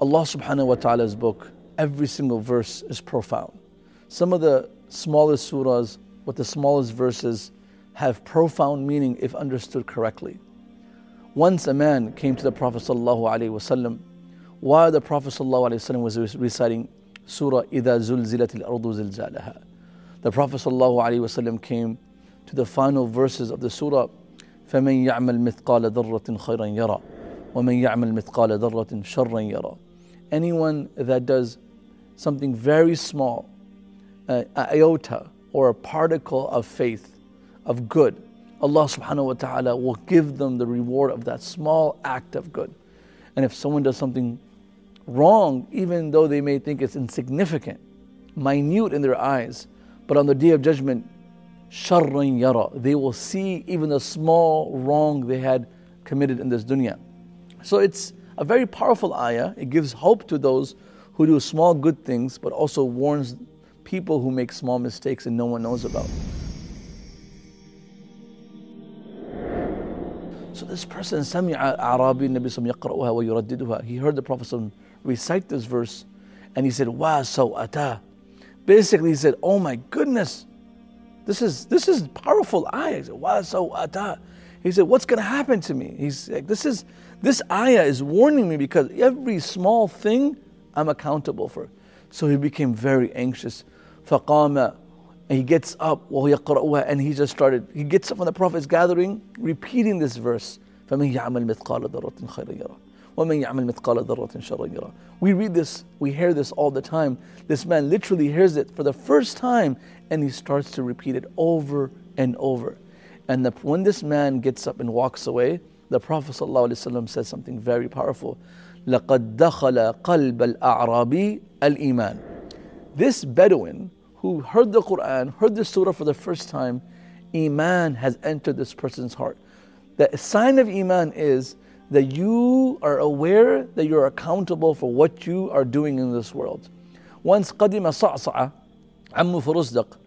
Allah subhanahu wa ta'ala's book, every single verse is profound. Some of the smallest surahs with the smallest verses have profound meaning if understood correctly. Once a man came to the Prophet ﷺ while the Prophet ﷺ was reciting Surah إِذَا زُلْزِلَتِ الْأَرْضُ زِلْزَالَهَا. The Prophet ﷺ came to the final verses of the surah فَمَنْ يَعْمَلْ مِثْقَالَ ذَرَّةٍ خَيْرًا يَرَى وَمَنْ يَعْمَلْ مِثْقَالَ ذَرَّةٍ شَرًّا يَرَى Anyone that does something very small, uh, iota or a particle of faith, of good, Allah subhanahu wa ta'ala will give them the reward of that small act of good. And if someone does something wrong, even though they may think it's insignificant, minute in their eyes, but on the day of judgment, sharran yara, they will see even the small wrong they had committed in this dunya. So it's a very powerful ayah. It gives hope to those who do small good things, but also warns people who make small mistakes and no one knows about. So this person, سمع أعرابي النبي صلى يقرأها ويرددها. He heard the Prophet recite this verse and he said, Wa sawata. Basically, he said, Oh my goodness, this is this is powerful ayah. He said, Wa sawata. He said, What's gonna happen to me? He's like, This is this ayah is warning me because every small thing I'm accountable for. So he became very anxious. فقام and he gets up and he just started, he gets up when the Prophet is gathering, repeating this verse. فَمَنْ يَعْمَلْ مِثْقَالَ ذَرَّةٍ خَيْرًا يَرَى وَمَنْ يَعْمَلْ مِثْقَالَ ذَرَّةٍ شَرًّا يَرَى We read this, we hear this all the time. This man literally hears it for the first time and he starts to repeat it over and over. And the, when this man gets up and walks away, the Prophet ﷺ says something very powerful. لَقَدْ دَخَلَ قَلْبَ الْأَعْرَابِ الْإِيمَانِ This Bedouin, who heard the Quran, heard the surah for the first time, Iman has entered this person's heart. The sign of Iman is that you are aware that you're accountable for what you are doing in this world. Once قدم صعصعة عم فرزدق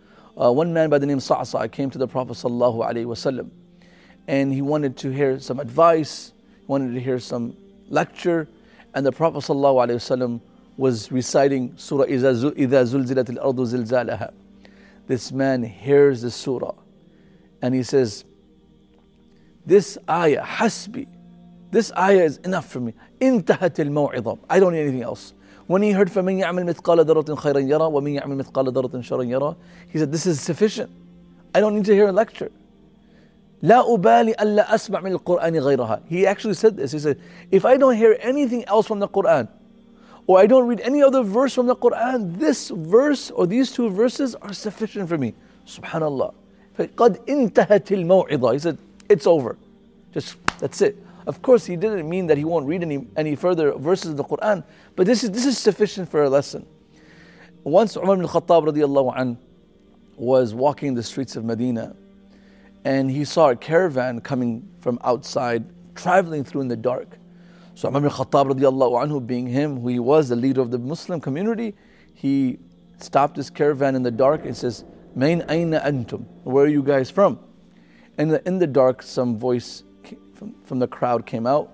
uh, one man by the name Sa'sa came to the Prophet ﷺ and he wanted to hear some advice, he wanted to hear some lecture, and the Prophet ﷺ was reciting Surah إِذَا زُلْزِلَتِ الْأَرْضُ زِلْزَالَهَا. This man hears the surah and he says, This ayah, hasbi, this ayah is enough for me. انتهت الموعظة. I don't need anything else. When he heard فَمَنْ يَعْمَلْ مِثْقَالَ ذَرَّةٍ خَيْرًا يَرَى وَمَنْ يَعْمَلْ مِثْقَالَ ذَرَّةٍ شَرًّا يَرَى He said, this is sufficient. I don't need to hear a lecture. لا أبالي ألا أسمع من القرآن غيرها. He actually said this. He said, if I don't hear anything else from the Quran, or I don't read any other verse from the Quran, this verse or these two verses are sufficient for me. Subhanallah. قد انتهت الموعظة. He said, it's over. Just, that's it. Of course, he didn't mean that he won't read any, any further verses of the Quran, but this is, this is sufficient for a lesson. Once Umar ibn Khattab radiallahu was walking the streets of Medina and he saw a caravan coming from outside, traveling through in the dark. So Umar ibn Khattab radiallahu anhu, being him, who he was, the leader of the Muslim community, he stopped his caravan in the dark and says, Main aina antum? Where are you guys from? And in the dark, some voice from, from the crowd came out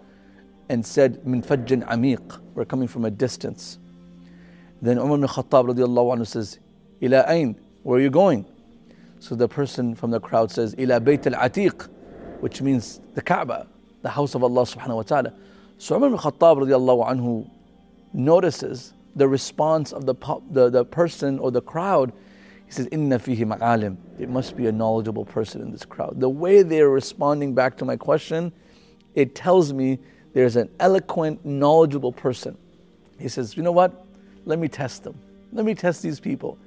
and said, Min fajjin amiq, we're coming from a distance. Then Umar ibn Khattab radiallahu anhu says, Ila ain, where are you going? So the person from the crowd says, Ila bayt al-atiq, which means the Kaaba, the house of Allah subhanahu wa ta'ala. So Umar ibn Khattab radiallahu anhu notices the response of the, the, the person or the crowd. He says, Inna fihi ma'alim. It must be a knowledgeable person in this crowd. The way they're responding back to my question, it tells me there's an eloquent, knowledgeable person. He says, You know what? Let me test them. Let me test these people.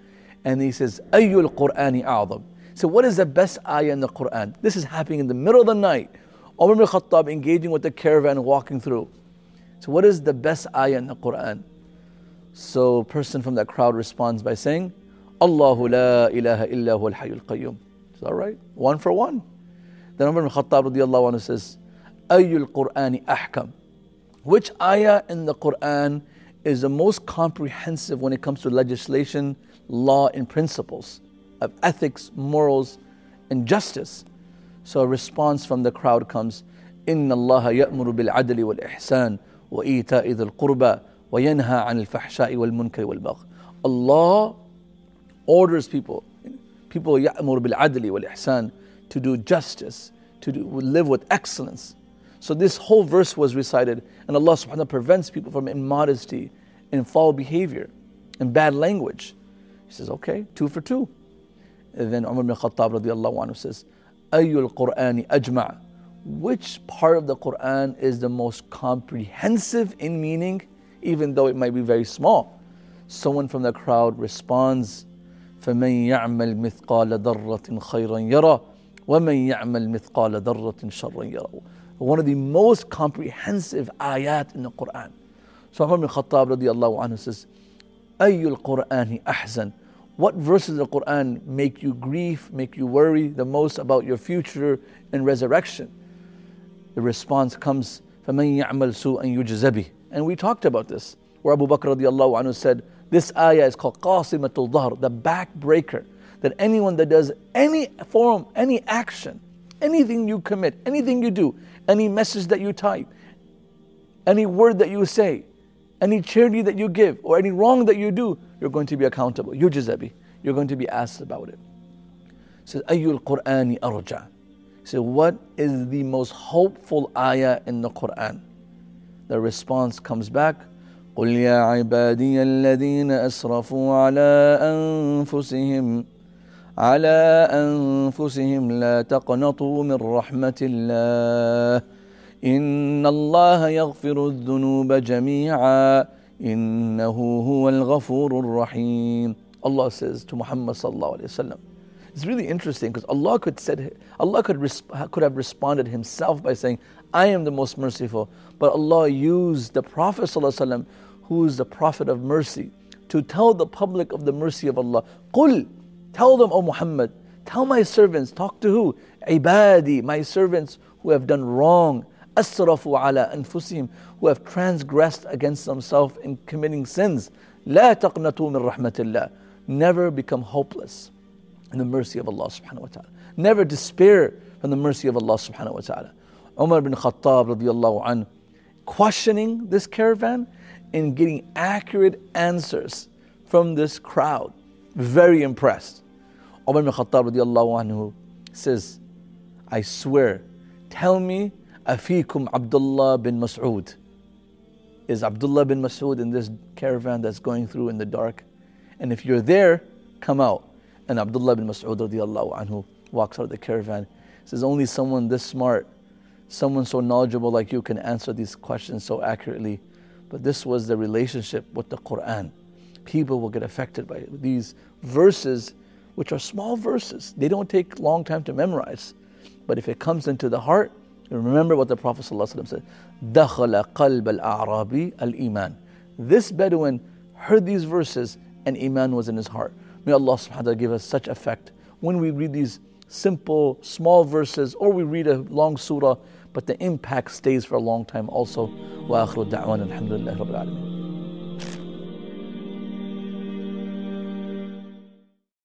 And he says, Ayyul Qur'ani a'zam. So, what is the best ayah in the Quran? This is happening in the middle of the night. Umar ibn Khattab engaging with the caravan walking through. So, what is the best ayah in the Quran? So, a person from that crowd responds by saying, Allahu la ilaha illa huwa al-hayyul qayyum. Is that right? One for one. Then Umar ibn Khattab radiallahu anhu says, Ayyul Qur'ani ahkam. Which ayah in the Quran is the most comprehensive when it comes to legislation, law, and principles of ethics, morals, and justice? So a response from the crowd comes, إن الله يأمر بالعدل والإحسان وإيتاء ذي القربى وينهى عن الفحشاء والمنكر والبغي. Allah orders people, people يأمر بالعدل والإحسان to do justice, to do, live with excellence. So this whole verse was recited, and Allah subhanahu wa ta'ala prevents people from immodesty and foul behavior and bad language. He says, okay, two for two. And then Umar ibn Khattab radiallahu anhu says, Ayyul Qur'ani ajma' Which part of the Quran is the most comprehensive in meaning, even though it might be very small? Someone from the crowd responds, فَمَن يَعْمَلْ مِثْقَالَ ذَرَّةٍ خَيْرًا يَرَى وَمَن يَعْمَلْ مِثْقَالَ ذَرَّةٍ شَرًّا يَرَى One of the most comprehensive ayat in the Quran. So Umar ibn Khattab radiallahu anhu says, أَيُّ الْقُرْآنِ أَحْزَنُ what verses of the Quran make you grieve, make you worry the most about your future and resurrection? The response comes, فَمَن يَعْمَلْ سُوءًا يُجْزَ And we talked about this, where Abu Bakr radiallahu anhu said, this ayah is called qasimatul dhahr, the backbreaker. That anyone that does any form, any action, anything you commit, anything you do, any message that you type, any word that you say, any charity that you give, or any wrong that you do, you're going to be accountable. Yujizabi. You're going to be asked about it. Says, Ayyul Qur'ani arja. So what is the most hopeful ayah in the Quran? The response comes back, قل يا عبادي الذين أسرفوا على أنفسهم على أنفسهم لا تقنطوا من رحمة الله إن الله يغفر الذنوب جميعا إنه هو الغفور الرحيم Allah says to Muhammad sallallahu alaihi wasallam it's really interesting because Allah could said Allah could could have responded himself by saying I am the most merciful but Allah used the Prophet sallallahu alaihi wasallam who is the Prophet of mercy, to tell the public of the mercy of Allah. Qul, tell them, O Muhammad, tell my servants, talk to who? Ibadi, my servants who have done wrong. Asrafu ala anfusihim, who have transgressed against themselves in committing sins. La taqnatu min rahmatillah. Never become hopeless in the mercy of Allah subhanahu wa ta'ala. Never despair from the mercy of Allah subhanahu wa ta'ala. Umar bin Khattab radiallahu anhu, questioning this caravan, and getting accurate answers from this crowd very impressed Umar bin Khattab anhu says I swear tell me Afikum Abdullah bin Mas'ud. Is Abdullah bin Mas'ud in this caravan that's going through in the dark? And if you're there, come out. And Abdullah bin Mas'ud anhu walks out of the caravan. Says, only someone this smart, someone so knowledgeable like you can answer these questions so accurately. But this was the relationship with the Quran. People will get affected by these verses, which are small verses. They don't take long time to memorize. But if it comes into the heart, Remember what the Prophet ﷺ said دَخَلَ قَلْبَ الْأَعْرَابِ الْإِيمَانِ This Bedouin heard these verses and Iman was in his heart. May Allah subhanahu wa ta'ala give us such effect when we read these simple, small verses or we read a long surah, but the impact stays for a long time also. وآخر الدعوان الحمد لله رب العالمين